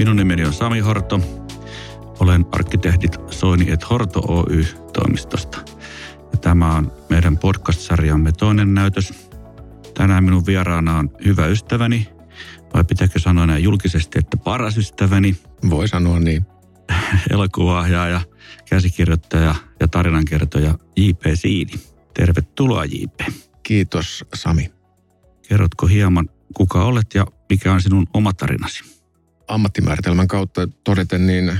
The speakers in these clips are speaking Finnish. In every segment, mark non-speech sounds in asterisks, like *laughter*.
Minun nimeni on Sami Horto. Olen arkkitehdit Soini et Horto Oy-toimistosta. Ja tämä on meidän podcast-sarjamme toinen näytös. Tänään minun vieraana on hyvä ystäväni, vai pitääkö sanoa näin julkisesti, että paras ystäväni. Voi sanoa niin. *laughs* Elokuvaohjaaja, käsikirjoittaja ja tarinankertoja J.P. Siini. Tervetuloa J.P. Kiitos Sami. Kerrotko hieman, kuka olet ja mikä on sinun oma tarinasi? Ammattimääritelmän kautta todeten, niin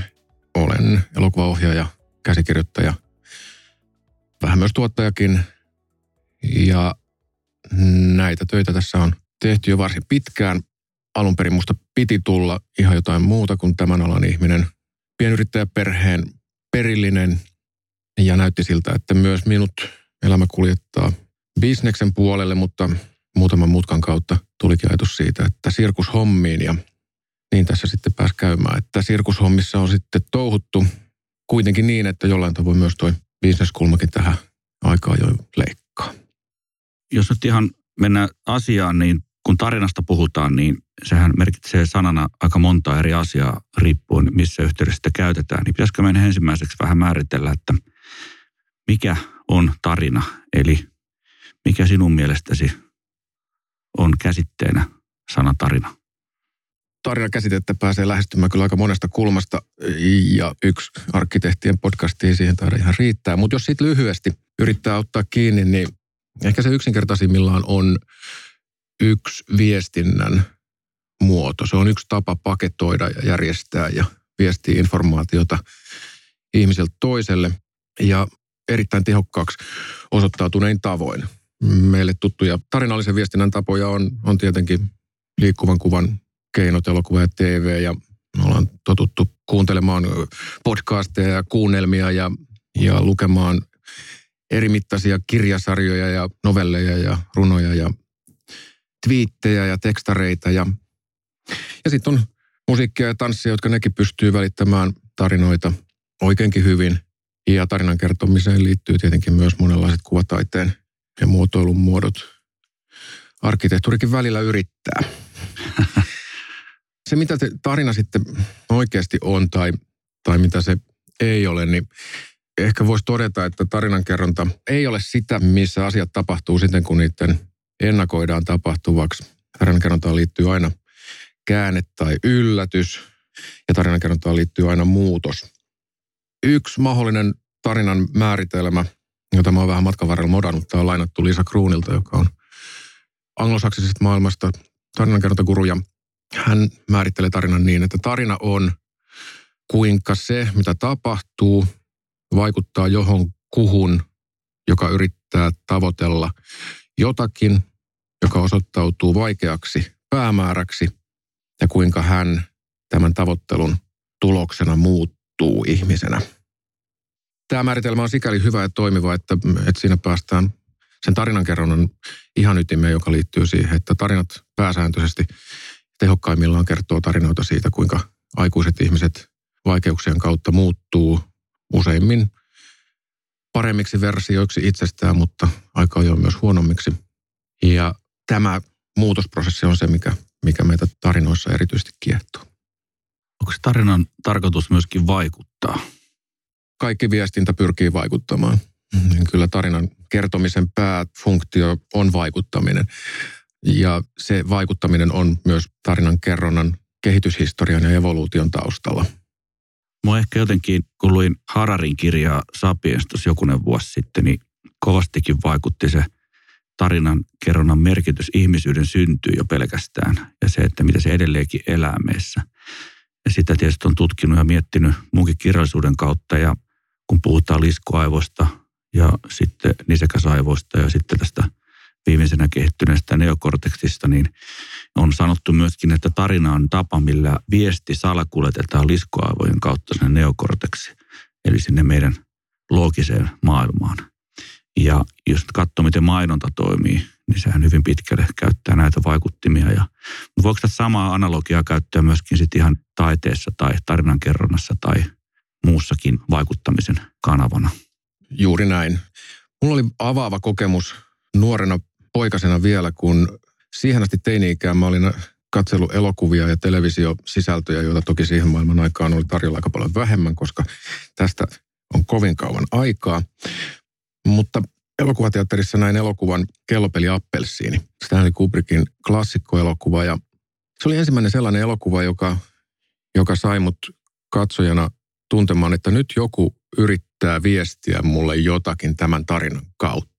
olen elokuvaohjaaja, käsikirjoittaja, vähän myös tuottajakin. Ja näitä töitä tässä on tehty jo varsin pitkään. Alun perin musta piti tulla ihan jotain muuta kuin tämän alan ihminen. Pienyrittäjäperheen perillinen ja näytti siltä, että myös minut elämä kuljettaa bisneksen puolelle, mutta muutaman mutkan kautta tulikin ajatus siitä, että sirkushommiin ja niin tässä sitten pääsi käymään, että sirkushommissa on sitten touhuttu kuitenkin niin, että jollain tavoin myös tuo bisneskulmakin tähän aikaan jo leikkaa. Jos nyt ihan mennään asiaan, niin kun tarinasta puhutaan, niin sehän merkitsee sanana aika monta eri asiaa riippuen, missä yhteydessä sitä käytetään. Niin pitäisikö meidän ensimmäiseksi vähän määritellä, että mikä on tarina? Eli mikä sinun mielestäsi on käsitteenä sana tarina? Tarinakäsitettä pääsee lähestymään kyllä aika monesta kulmasta ja yksi arkkitehtien podcastiin siihen taida ihan riittää. Mutta jos siitä lyhyesti yrittää ottaa kiinni, niin ehkä se yksinkertaisimmillaan on yksi viestinnän muoto. Se on yksi tapa paketoida ja järjestää ja viestiä informaatiota ihmiseltä toiselle ja erittäin tehokkaaksi osoittautunein tavoin. Meille tuttuja tarinallisen viestinnän tapoja on, on tietenkin liikkuvan kuvan keinot, elokuva ja TV ja me ollaan totuttu kuuntelemaan podcasteja ja kuunnelmia ja, ja lukemaan erimittaisia kirjasarjoja ja novelleja ja runoja ja twiittejä ja tekstareita ja, ja sitten on musiikkia ja tanssia, jotka nekin pystyy välittämään tarinoita oikeinkin hyvin. Ja tarinan kertomiseen liittyy tietenkin myös monenlaiset kuvataiteen ja muotoilun muodot. Arkkitehtuurikin välillä yrittää. *laughs* Se, mitä se tarina sitten oikeasti on tai, tai mitä se ei ole, niin ehkä voisi todeta, että tarinankerronta ei ole sitä, missä asiat tapahtuu sitten, kun niiden ennakoidaan tapahtuvaksi. Tarinankerrontaan liittyy aina käänne tai yllätys ja tarinankerrontaan liittyy aina muutos. Yksi mahdollinen tarinan määritelmä, jota mä oon vähän matkan varrella modannut, tämä on lainattu Lisa Kruunilta, joka on anglosaksisesta maailmasta tarinankerrontaguru ja hän määrittelee tarinan niin, että tarina on kuinka se, mitä tapahtuu, vaikuttaa johon kuhun, joka yrittää tavoitella jotakin, joka osoittautuu vaikeaksi päämääräksi ja kuinka hän tämän tavoittelun tuloksena muuttuu ihmisenä. Tämä määritelmä on sikäli hyvä ja toimiva, että, että siinä päästään sen tarinankerronnan ihan ytimeen, joka liittyy siihen, että tarinat pääsääntöisesti tehokkaimmillaan kertoo tarinoita siitä, kuinka aikuiset ihmiset vaikeuksien kautta muuttuu useimmin paremmiksi versioiksi itsestään, mutta aika ajoin myös huonommiksi. Ja tämä muutosprosessi on se, mikä, mikä meitä tarinoissa erityisesti kiehtoo. Onko tarinan tarkoitus myöskin vaikuttaa? Kaikki viestintä pyrkii vaikuttamaan. Niin kyllä tarinan kertomisen pääfunktio on vaikuttaminen. Ja se vaikuttaminen on myös tarinan kerronnan kehityshistorian ja evoluution taustalla. Mua ehkä jotenkin, kun luin Hararin kirjaa Sapiens tuossa jokunen vuosi sitten, niin kovastikin vaikutti se tarinan kerronnan merkitys ihmisyyden syntyy jo pelkästään. Ja se, että mitä se edelleenkin elää meissä. Ja sitä tietysti on tutkinut ja miettinyt munkin kirjallisuuden kautta. Ja kun puhutaan liskoaivoista ja sitten nisäkäsaivoista ja sitten tästä viimeisenä kehittyneestä neokorteksista, niin on sanottu myöskin, että tarina on tapa, millä viesti salakuljetetaan liskoaivojen kautta sinne neokorteksi, eli sinne meidän loogiseen maailmaan. Ja jos katsoo, miten mainonta toimii, niin sehän hyvin pitkälle käyttää näitä vaikuttimia. Ja, mutta voiko tätä samaa analogiaa käyttää myöskin sitten ihan taiteessa tai tarinankerronnassa tai muussakin vaikuttamisen kanavana? Juuri näin. Mulla oli avaava kokemus nuorena poikasena vielä, kun siihen asti teini-ikään mä olin katsellut elokuvia ja televisiosisältöjä, joita toki siihen maailman aikaan oli tarjolla aika paljon vähemmän, koska tästä on kovin kauan aikaa. Mutta elokuvateatterissa näin elokuvan Kellopeli Appelsiini. Stanley Kubrickin klassikkoelokuva ja se oli ensimmäinen sellainen elokuva, joka, joka sai mut katsojana tuntemaan, että nyt joku yrittää viestiä mulle jotakin tämän tarinan kautta.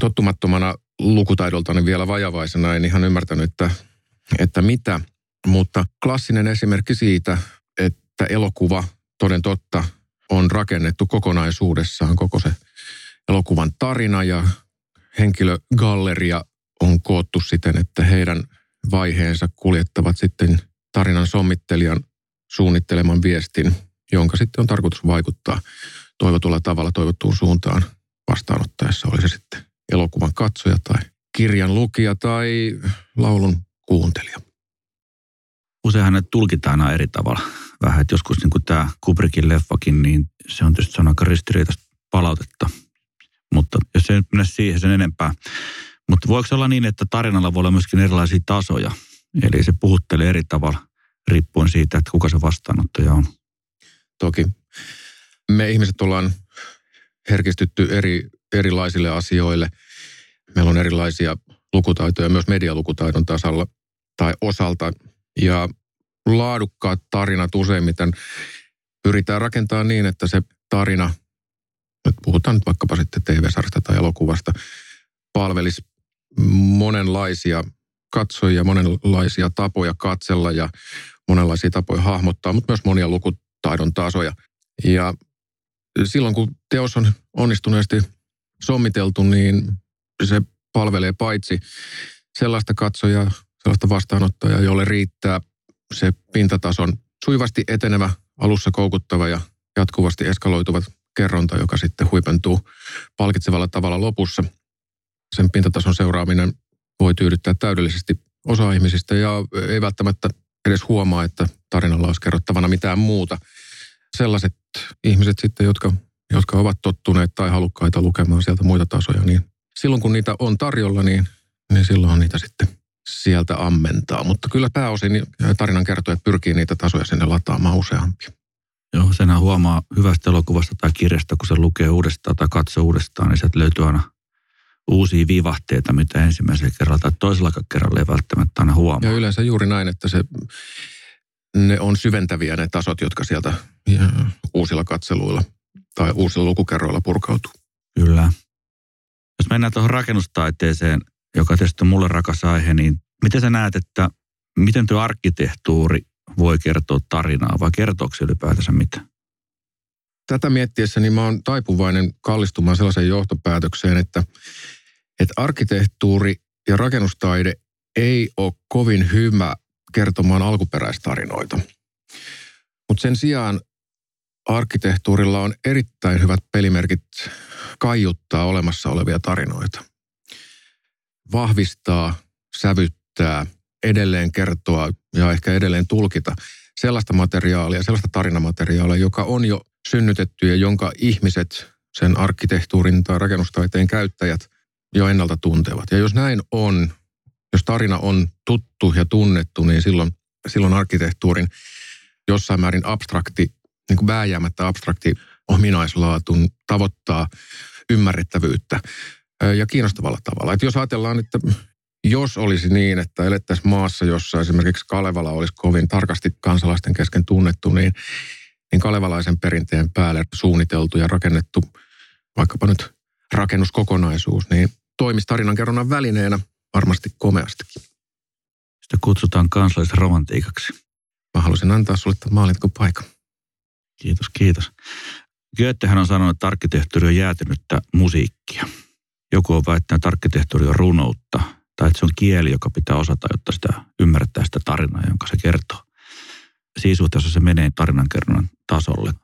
Tottumattomana lukutaidoltani vielä vajavaisena en ihan ymmärtänyt, että, että mitä, mutta klassinen esimerkki siitä, että elokuva toden totta on rakennettu kokonaisuudessaan, koko se elokuvan tarina ja henkilögalleria on koottu siten, että heidän vaiheensa kuljettavat sitten tarinan sommittelijan suunnitteleman viestin, jonka sitten on tarkoitus vaikuttaa toivotulla tavalla toivottuun suuntaan vastaanottaessa, oli se sitten elokuvan katsoja tai kirjan lukija tai laulun kuuntelija. Useinhan ne tulkitaan aina eri tavalla. Vähän, että joskus niin kuin tämä Kubrickin leffakin, niin se on tietysti aika ristiriitaista palautetta. Mutta jos se nyt mene siihen sen enempää. Mutta voiko olla niin, että tarinalla voi olla myöskin erilaisia tasoja? Eli se puhuttelee eri tavalla riippuen siitä, että kuka se vastaanottaja on. Toki. Me ihmiset ollaan herkistytty eri, erilaisille asioille. Meillä on erilaisia lukutaitoja myös medialukutaidon tasalla tai osalta. Ja laadukkaat tarinat useimmiten pyritään rakentamaan niin, että se tarina, nyt puhutaan nyt vaikkapa sitten TV-sarjasta tai elokuvasta, palvelisi monenlaisia katsojia, monenlaisia tapoja katsella ja monenlaisia tapoja hahmottaa, mutta myös monia lukutaidon tasoja. Ja silloin kun teos on onnistuneesti sommiteltu, niin se palvelee paitsi sellaista katsojaa, sellaista vastaanottajaa, jolle riittää se pintatason suivasti etenevä, alussa koukuttava ja jatkuvasti eskaloituva kerronta, joka sitten huipentuu palkitsevalla tavalla lopussa. Sen pintatason seuraaminen voi tyydyttää täydellisesti osa ihmisistä ja ei välttämättä edes huomaa, että tarinalla olisi kerrottavana mitään muuta. Sellaiset ihmiset sitten, jotka, jotka ovat tottuneet tai halukkaita lukemaan sieltä muita tasoja, niin silloin kun niitä on tarjolla, niin, niin silloin niitä sitten sieltä ammentaa. Mutta kyllä pääosin tarinan kertojat pyrkii niitä tasoja sinne lataamaan useampia. Joo, senhän huomaa hyvästä elokuvasta tai kirjasta, kun se lukee uudestaan tai katsoo uudestaan, niin sieltä löytyy aina uusia vivahteita, mitä ensimmäisellä kerralla tai toisella kerralla ei välttämättä aina huomaa. Ja yleensä juuri näin, että se, ne on syventäviä ne tasot, jotka sieltä uusilla katseluilla tai uusilla lukukerroilla purkautuu. Kyllä. Jos mennään tuohon rakennustaiteeseen, joka tietysti on mulle rakas aihe, niin miten sä näet, että miten tuo arkkitehtuuri voi kertoa tarinaa vai kertooko se ylipäätänsä mitä? Tätä miettiessä niin mä oon taipuvainen kallistumaan sellaiseen johtopäätökseen, että, että arkkitehtuuri ja rakennustaide ei ole kovin hyvä kertomaan alkuperäistarinoita. Mutta sen sijaan arkkitehtuurilla on erittäin hyvät pelimerkit kaiuttaa olemassa olevia tarinoita. Vahvistaa, sävyttää, edelleen kertoa ja ehkä edelleen tulkita sellaista materiaalia, sellaista tarinamateriaalia, joka on jo synnytetty ja jonka ihmiset, sen arkkitehtuurin tai rakennustaiteen käyttäjät jo ennalta tuntevat. Ja jos näin on, jos tarina on tuttu ja tunnettu, niin silloin, silloin arkkitehtuurin jossain määrin abstrakti, niin kuin vääjäämättä abstrakti ominaislaatun tavoittaa ymmärrettävyyttä ja kiinnostavalla tavalla. Että jos ajatellaan, että jos olisi niin, että elettäisiin maassa, jossa esimerkiksi Kalevala olisi kovin tarkasti kansalaisten kesken tunnettu, niin, niin kalevalaisen perinteen päälle suunniteltu ja rakennettu vaikkapa nyt rakennuskokonaisuus, niin toimisi tarinankerronnan välineenä varmasti komeastikin. Sitä kutsutaan kansallisromantiikaksi. Mä haluaisin antaa sulle tämän paikan. Kiitos, kiitos. Goethehän on sanonut, että arkkitehtuuri on jäätynyttä musiikkia. Joku on väittänyt, että arkkitehtuuri on runoutta, tai että se on kieli, joka pitää osata, jotta sitä ymmärtää sitä tarinaa, jonka se kertoo. Siinä suhteessa se menee tarinankerronnan tasolle.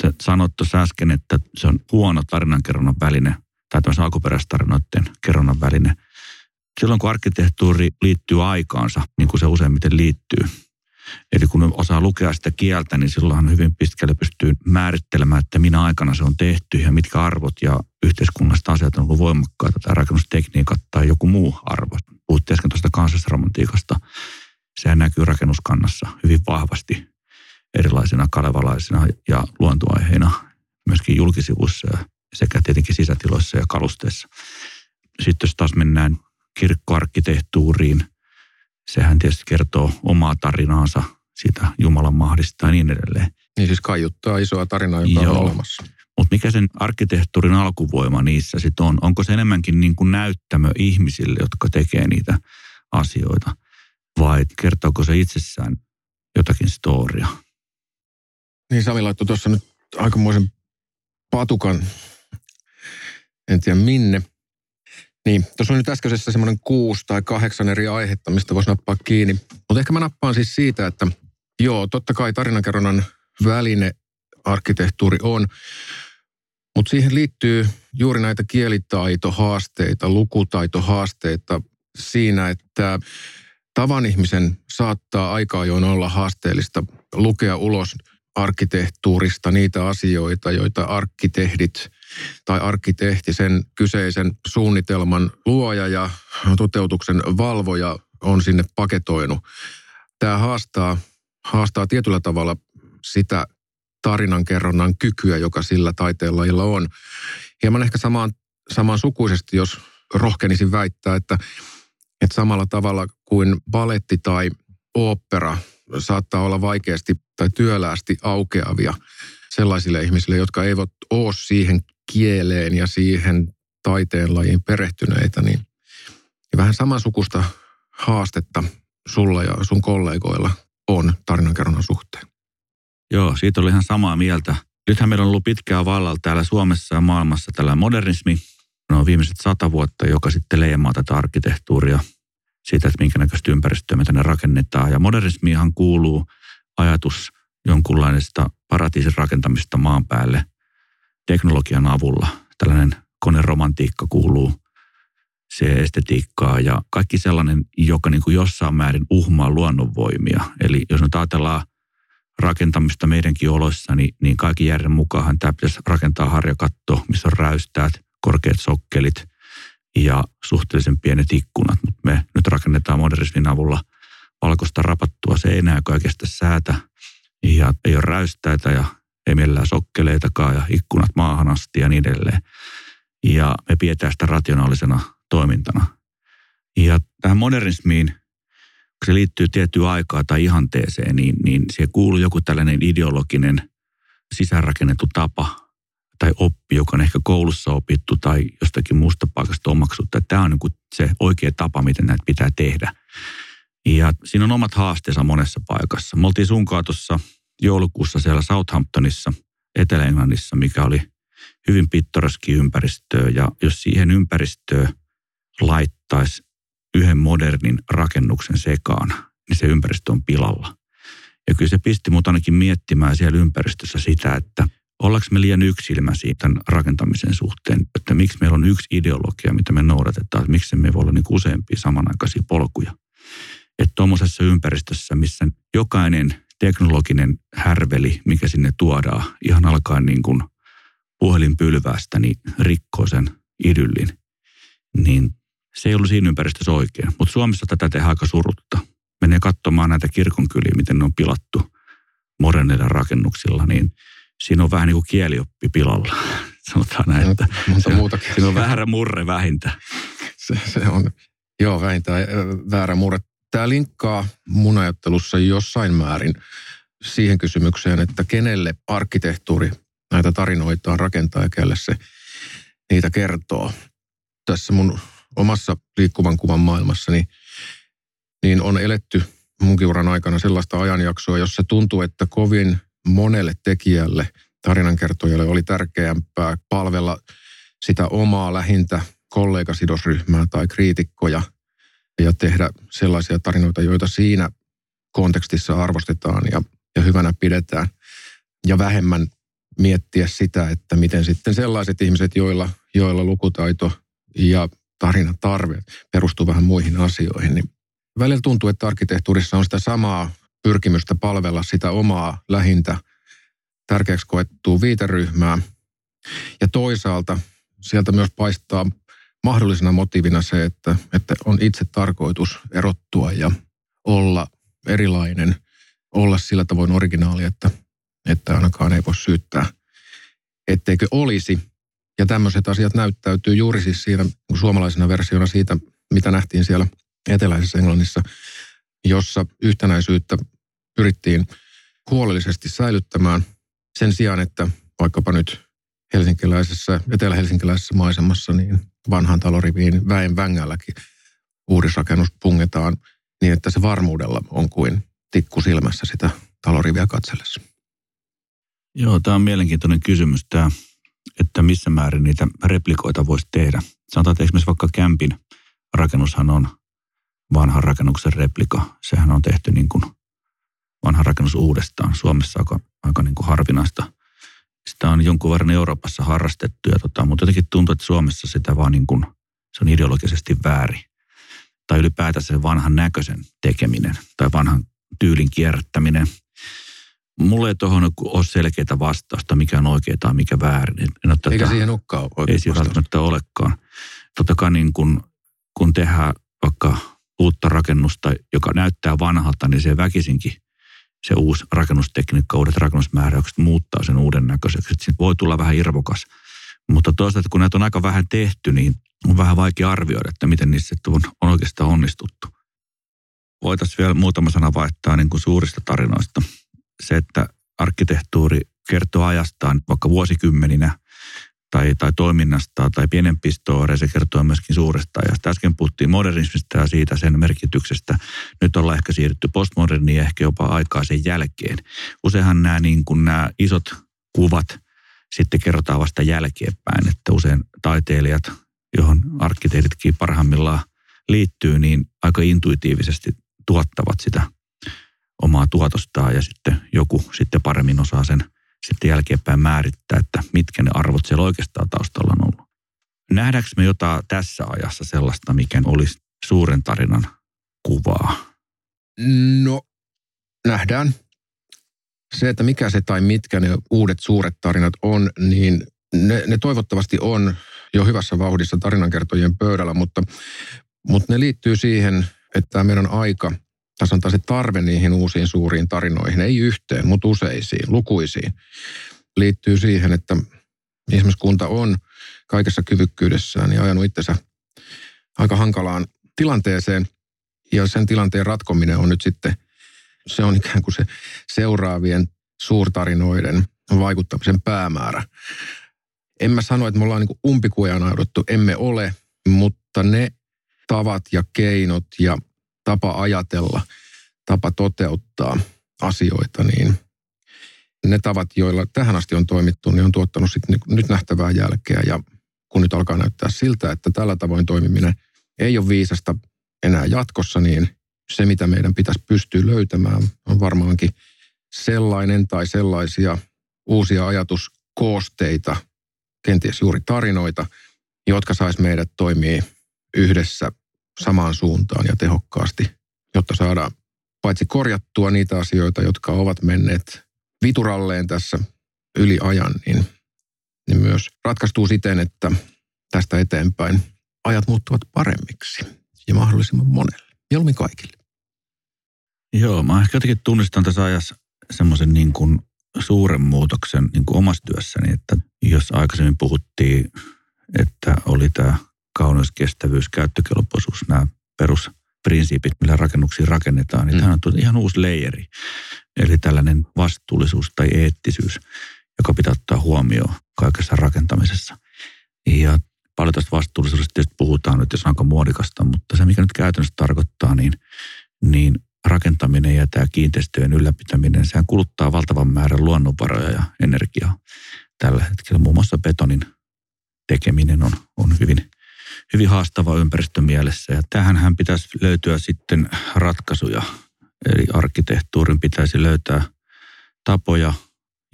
Se sanoit tuossa äsken, että se on huono tarinankerronnan väline, tai tämmöisen alkuperäistarinoiden kerronnan väline. Silloin kun arkkitehtuuri liittyy aikaansa, niin kuin se useimmiten liittyy, Eli kun osaa lukea sitä kieltä, niin silloin hyvin pitkälle pystyy määrittelemään, että minä aikana se on tehty ja mitkä arvot ja yhteiskunnalliset asiat on ollut voimakkaita tai rakennustekniikat tai joku muu arvo. puhuttiin äsken tuosta kansallisromantiikasta. Sehän näkyy rakennuskannassa hyvin vahvasti erilaisina kalevalaisina ja luontoaiheina myöskin julkisivuissa sekä tietenkin sisätiloissa ja kalusteissa. Sitten jos taas mennään kirkkoarkkitehtuuriin, sehän tietysti kertoo omaa tarinaansa siitä Jumalan mahdista ja niin edelleen. Niin siis kaiuttaa isoa tarinaa, joka Joo. on olemassa. Mutta mikä sen arkkitehtuurin alkuvoima niissä sitten on? Onko se enemmänkin niin kuin näyttämö ihmisille, jotka tekee niitä asioita? Vai kertooko se itsessään jotakin storia? Niin Sami laittoi tuossa nyt aikamoisen patukan, en tiedä minne. Niin, tuossa on nyt äskeisessä semmoinen kuusi tai kahdeksan eri aihetta, mistä voisi nappaa kiinni. Mutta ehkä mä nappaan siis siitä, että joo, totta kai tarinankerronnan väline arkkitehtuuri on, mutta siihen liittyy juuri näitä kielitaitohaasteita, lukutaitohaasteita siinä, että tavan ihmisen saattaa aika ajoin olla haasteellista lukea ulos arkkitehtuurista niitä asioita, joita arkkitehdit tai arkkitehti, sen kyseisen suunnitelman luoja ja toteutuksen valvoja on sinne paketoinut. Tämä haastaa, haastaa tietyllä tavalla sitä tarinankerronnan kykyä, joka sillä taiteenlajilla on. Hieman ehkä samaan, samaan sukuisesti, jos rohkenisin väittää, että, että samalla tavalla kuin baletti tai opera saattaa olla vaikeasti tai työläästi aukeavia sellaisille ihmisille, jotka eivät ole siihen kieleen ja siihen taiteenlajiin perehtyneitä, niin vähän samansukusta haastetta sulla ja sun kollegoilla on tarinankerronnan suhteen. Joo, siitä oli ihan samaa mieltä. Nythän meillä on ollut pitkää vallalla täällä Suomessa ja maailmassa tällä modernismi. No viimeiset sata vuotta, joka sitten leimaa tätä arkkitehtuuria siitä, että minkä näköistä ympäristöä me tänne rakennetaan. Ja modernismihan kuuluu ajatus jonkunlaisesta paratiisin rakentamista maan päälle teknologian avulla. Tällainen koneromantiikka kuuluu se estetiikkaa ja kaikki sellainen, joka niin kuin jossain määrin uhmaa luonnonvoimia. Eli jos nyt ajatellaan rakentamista meidänkin oloissa, niin, niin kaikki järjen mukaan tämä pitäisi rakentaa harjakatto, missä on räystäät, korkeat sokkelit ja suhteellisen pienet ikkunat. Mutta me nyt rakennetaan modernismin avulla valkoista rapattua seinää, joka ei kestä säätä ja ei ole räystäitä ja ei millään sokkeleitakaan ja ikkunat maahan asti ja niin edelleen. Ja me pidetään sitä rationaalisena toimintana. Ja tähän modernismiin kun se liittyy tiettyyn aikaan tai ihanteeseen, niin, niin siihen kuuluu joku tällainen ideologinen sisäänrakennettu tapa tai oppi, joka on ehkä koulussa opittu tai jostakin muusta paikasta omaksuttu. Tämä on niin se oikea tapa, miten näitä pitää tehdä. Ja siinä on omat haasteensa monessa paikassa. Me oltiin sunkaan joulukuussa siellä Southamptonissa, Etelä-Englannissa, mikä oli hyvin pittoreski ympäristöä. Ja jos siihen ympäristöön laittaisi yhden modernin rakennuksen sekaan, niin se ympäristö on pilalla. Ja kyllä se pisti mut ainakin miettimään siellä ympäristössä sitä, että ollaanko me liian yksilmäisiä tämän rakentamisen suhteen, että miksi meillä on yksi ideologia, mitä me noudatetaan, että miksi me voi olla niin useampia samanaikaisia polkuja. Että tuommoisessa ympäristössä, missä jokainen teknologinen härveli, mikä sinne tuodaan, ihan alkaen niin kuin puhelinpylvästä, niin rikkoo sen idyllin. Niin se ei ollut siinä ympäristössä oikein. Mutta Suomessa tätä tehdään aika surutta. Menee katsomaan näitä kirkonkyliä, miten ne on pilattu modernilla rakennuksilla, niin siinä on vähän niin kuin kielioppi pilalla. *laughs* Sanotaan näin, että monta muuta siinä on väärä murre vähintä. Se, se on, joo, vähintään väärä murre. Tämä linkkaa mun ajattelussa jossain määrin siihen kysymykseen, että kenelle arkkitehtuuri näitä tarinoitaan rakentaa ja kelle se niitä kertoo. Tässä mun omassa liikkuvan kuvan maailmassani, niin on eletty munkin uran aikana sellaista ajanjaksoa, jossa tuntuu, että kovin monelle tekijälle, tarinankertojalle oli tärkeämpää palvella sitä omaa lähintä kollegasidosryhmää tai kriitikkoja ja tehdä sellaisia tarinoita, joita siinä kontekstissa arvostetaan ja, ja hyvänä pidetään. Ja vähemmän miettiä sitä, että miten sitten sellaiset ihmiset, joilla, joilla lukutaito ja tarinan tarve perustuu vähän muihin asioihin, niin välillä tuntuu, että arkkitehtuurissa on sitä samaa pyrkimystä palvella sitä omaa lähintä tärkeäksi koettua viiteryhmää. Ja toisaalta sieltä myös paistaa mahdollisena motiivina se, että, että on itse tarkoitus erottua ja olla erilainen, olla sillä tavoin originaali, että, että ainakaan ei voi syyttää, etteikö olisi. Ja tämmöiset asiat näyttäytyy juuri siis siinä suomalaisena versiona siitä, mitä nähtiin siellä eteläisessä Englannissa, jossa yhtenäisyyttä pyrittiin huolellisesti säilyttämään sen sijaan, että vaikkapa nyt helsinkiläisessä, etelä-helsinkiläisessä maisemassa, niin vanhan taloriviin väen vängälläkin uudisrakennus pungetaan niin, että se varmuudella on kuin tikku silmässä sitä taloriviä katsellessa. Joo, tämä on mielenkiintoinen kysymys tämä, että missä määrin niitä replikoita voisi tehdä. Sanotaan, että esimerkiksi vaikka kämpin rakennushan on vanhan rakennuksen replika. Sehän on tehty niin kuin vanha rakennus uudestaan. Suomessa aika, aika niin kuin harvinaista. Sitä on jonkun verran Euroopassa harrastettu, ja tota, mutta jotenkin tuntuu, että Suomessa sitä vaan niin kuin, se on ideologisesti väärin. Tai ylipäätään se vanhan näköisen tekeminen tai vanhan tyylin kierrättäminen. Mulla ei tuohon ole selkeää vastausta, mikä on oikea tai mikä väärin. En Eikä tätä, siihen olekaan oikein Ei siihen välttämättä olekaan. Totta kai niin kun, kun tehdään vaikka uutta rakennusta, joka näyttää vanhalta, niin se väkisinkin se uusi rakennustekniikka, uudet rakennusmääräykset muuttaa sen uuden näköiseksi. Sitten voi tulla vähän irvokas. Mutta toisaalta, kun näitä on aika vähän tehty, niin on vähän vaikea arvioida, että miten niissä on, on oikeastaan onnistuttu. Voitaisiin vielä muutama sana vaihtaa niin kuin suurista tarinoista. Se, että arkkitehtuuri kertoo ajastaan vaikka vuosikymmeninä tai, tai toiminnasta tai pienempi story, se kertoo myöskin suuresta ajasta. Äsken puhuttiin modernismista ja siitä sen merkityksestä. Nyt ollaan ehkä siirrytty postmoderniin ehkä jopa aikaa sen jälkeen. Useinhan nämä, niin kuin nämä isot kuvat sitten kerrotaan vasta jälkeenpäin, että usein taiteilijat, johon arkkitehditkin parhaimmillaan liittyy, niin aika intuitiivisesti tuottavat sitä omaa tuotostaan ja sitten joku sitten paremmin osaa sen – sitten jälkeenpäin määrittää, että mitkä ne arvot siellä oikeastaan taustalla on ollut. Nähdäänkö me jotain tässä ajassa sellaista, mikä olisi suuren tarinan kuvaa? No, nähdään. Se, että mikä se tai mitkä ne uudet suuret tarinat on, niin ne, ne toivottavasti on jo hyvässä vauhdissa tarinankertojien pöydällä, mutta, mutta ne liittyy siihen, että meidän aika – tai sanotaan se tarve niihin uusiin suuriin tarinoihin, ei yhteen, mutta useisiin, lukuisiin, liittyy siihen, että ihmiskunta on kaikessa kyvykkyydessään ja ajanut itsensä aika hankalaan tilanteeseen. Ja sen tilanteen ratkominen on nyt sitten, se on ikään kuin se seuraavien suurtarinoiden vaikuttamisen päämäärä. En mä sano, että me ollaan niin emme ole, mutta ne tavat ja keinot ja tapa ajatella, tapa toteuttaa asioita, niin ne tavat, joilla tähän asti on toimittu, niin on tuottanut sit nyt nähtävää jälkeä. Ja kun nyt alkaa näyttää siltä, että tällä tavoin toimiminen ei ole viisasta enää jatkossa, niin se, mitä meidän pitäisi pystyä löytämään, on varmaankin sellainen tai sellaisia uusia ajatuskoosteita, kenties juuri tarinoita, jotka sais meidät toimii yhdessä samaan suuntaan ja tehokkaasti, jotta saadaan paitsi korjattua niitä asioita, jotka ovat menneet vituralleen tässä yli ajan, niin, niin myös ratkaistuu siten, että tästä eteenpäin ajat muuttuvat paremmiksi ja mahdollisimman monelle, mieluummin kaikille. Joo, mä ehkä jotenkin tunnistan tässä ajassa semmoisen niin kuin suuren muutoksen niin kuin omassa työssäni, että jos aikaisemmin puhuttiin, että oli tämä kauneus, kestävyys, käyttökelpoisuus, nämä perusprinsiipit, millä rakennuksia rakennetaan, niin mm. tähän on tullut ihan uusi leijeri. Eli tällainen vastuullisuus tai eettisyys, joka pitää ottaa huomioon kaikessa rakentamisessa. Ja paljon tästä vastuullisuudesta tietysti puhutaan nyt, jos on aika muodikasta, mutta se mikä nyt käytännössä tarkoittaa, niin, niin rakentaminen ja tämä kiinteistöjen ylläpitäminen, sehän kuluttaa valtavan määrän luonnonvaroja ja energiaa tällä hetkellä. Muun muassa betonin tekeminen on, on hyvin hyvin haastava ympäristömielessä. Ja tähänhän pitäisi löytyä sitten ratkaisuja. Eli arkkitehtuurin pitäisi löytää tapoja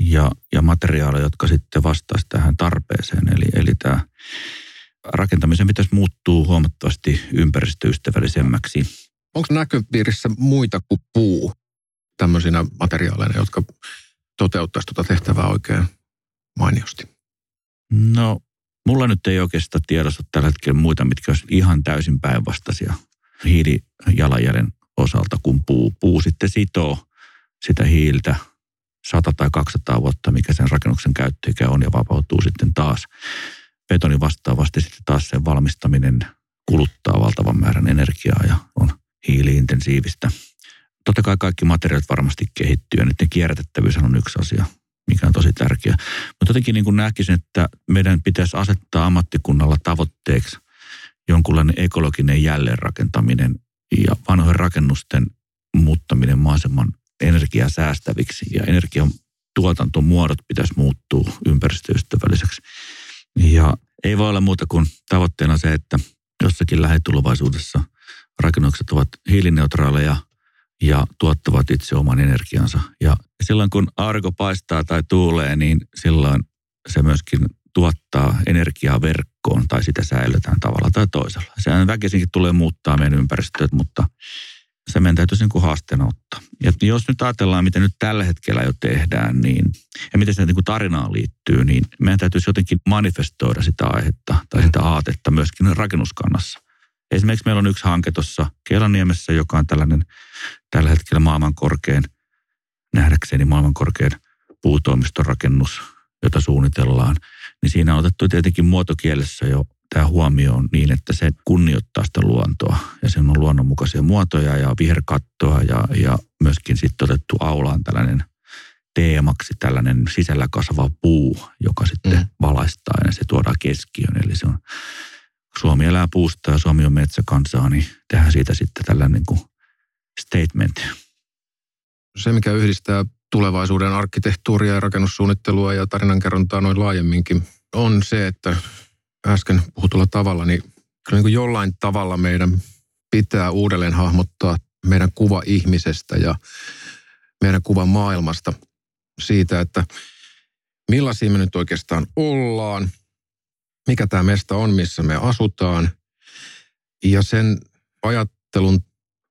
ja, ja materiaaleja, jotka sitten vastaisivat tähän tarpeeseen. Eli, eli tämä rakentamisen pitäisi muuttua huomattavasti ympäristöystävällisemmäksi. Onko näköpiirissä muita kuin puu tämmöisinä materiaaleina, jotka toteuttaisivat tuota tehtävää oikein mainiosti? No Mulla nyt ei oikeastaan tiedossa tällä hetkellä muita, mitkä olisi ihan täysin päinvastaisia hiilijalanjäljen osalta, kun puu. Puu sitten sitoo sitä hiiltä 100 tai 200 vuotta, mikä sen rakennuksen käyttöikä on, ja vapautuu sitten taas. Betoni vastaavasti sitten taas sen valmistaminen kuluttaa valtavan määrän energiaa ja on hiiliintensiivistä. Totta kai kaikki materiaalit varmasti kehittyy ja niiden kierrätettävyys on yksi asia, mikä on tosi tärkeä. Mutta jotenkin niin kuin näkisin, että meidän pitäisi asettaa ammattikunnalla tavoitteeksi jonkunlainen ekologinen jälleenrakentaminen ja vanhojen rakennusten muuttaminen maaseman energiaa säästäviksi ja energian tuotantomuodot pitäisi muuttua ympäristöystävälliseksi. Ja ei voi olla muuta kuin tavoitteena se, että jossakin lähitulevaisuudessa rakennukset ovat hiilineutraaleja ja tuottavat itse oman energiansa. Ja silloin kun aurinko paistaa tai tuulee, niin silloin se myöskin tuottaa energiaa verkkoon tai sitä säilytään tavalla tai toisella. Sehän väkisinkin tulee muuttaa meidän ympäristöt, mutta se meidän täytyisi niin haasteena ottaa. Ja jos nyt ajatellaan, mitä nyt tällä hetkellä jo tehdään, niin, ja miten se niin tarinaan liittyy, niin meidän täytyisi jotenkin manifestoida sitä aihetta tai sitä aatetta myöskin rakennuskannassa. Esimerkiksi meillä on yksi hanke tuossa Kelaniemessä, joka on tällainen tällä hetkellä maailman korkein, nähdäkseni maailman korkein puutoimistorakennus, jota suunnitellaan. Niin siinä on otettu tietenkin muotokielessä jo tämä huomioon niin, että se kunnioittaa sitä luontoa ja sen on luonnonmukaisia muotoja ja viherkattoa ja, ja myöskin sitten otettu aulaan tällainen teemaksi tällainen sisällä kasvava puu, joka sitten mm. valaistaa ja se tuodaan keskiöön. Eli se on Suomi elää puusta ja Suomi on metsäkansaa, niin tehdään siitä sitten tällainen niin kuin statement. Se, mikä yhdistää tulevaisuuden arkkitehtuuria ja rakennussuunnittelua ja tarinankerrontaa noin laajemminkin, on se, että äsken puhutulla tavalla, niin kyllä niin kuin jollain tavalla meidän pitää uudelleen hahmottaa meidän kuva ihmisestä ja meidän kuva maailmasta siitä, että millaisia me nyt oikeastaan ollaan, mikä tämä mesta on, missä me asutaan. Ja sen ajattelun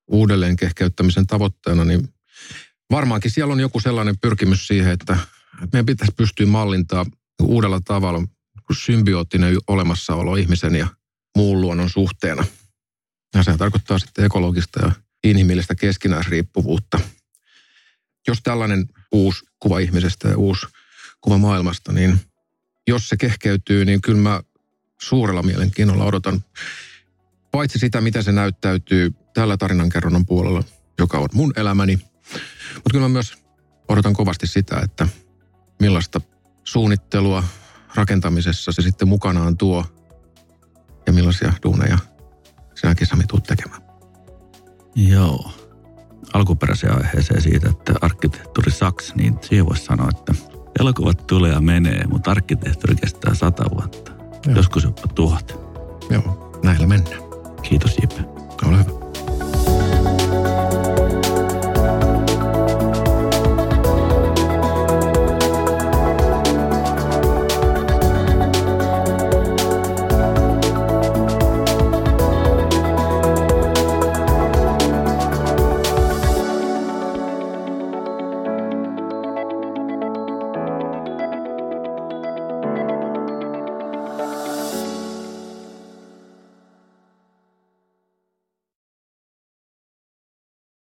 uudelleen kehkeyttämisen tavoitteena, niin varmaankin siellä on joku sellainen pyrkimys siihen, että meidän pitäisi pystyä mallintaa uudella tavalla symbioottinen olemassaolo ihmisen ja muun luonnon suhteena. Ja se tarkoittaa sitten ekologista ja inhimillistä keskinäisriippuvuutta. Jos tällainen uusi kuva ihmisestä ja uusi kuva maailmasta, niin jos se kehkeytyy, niin kyllä mä suurella mielenkiinnolla odotan paitsi sitä, mitä se näyttäytyy tällä tarinankerronnan puolella, joka on mun elämäni, mutta kyllä mä myös odotan kovasti sitä, että millaista suunnittelua, rakentamisessa se sitten mukanaan tuo ja millaisia duuneja sinäkin Sami tuut tekemään? Joo. Alkuperäiseen aiheeseen siitä, että arkkitehtuuri saks, niin siihen voisi sanoa, että elokuvat tulee ja menee, mutta arkkitehtuuri kestää sata vuotta. Joo. Joskus jopa tuhat. Joo, näillä mennään. Kiitos Jipe. Ole hyvä.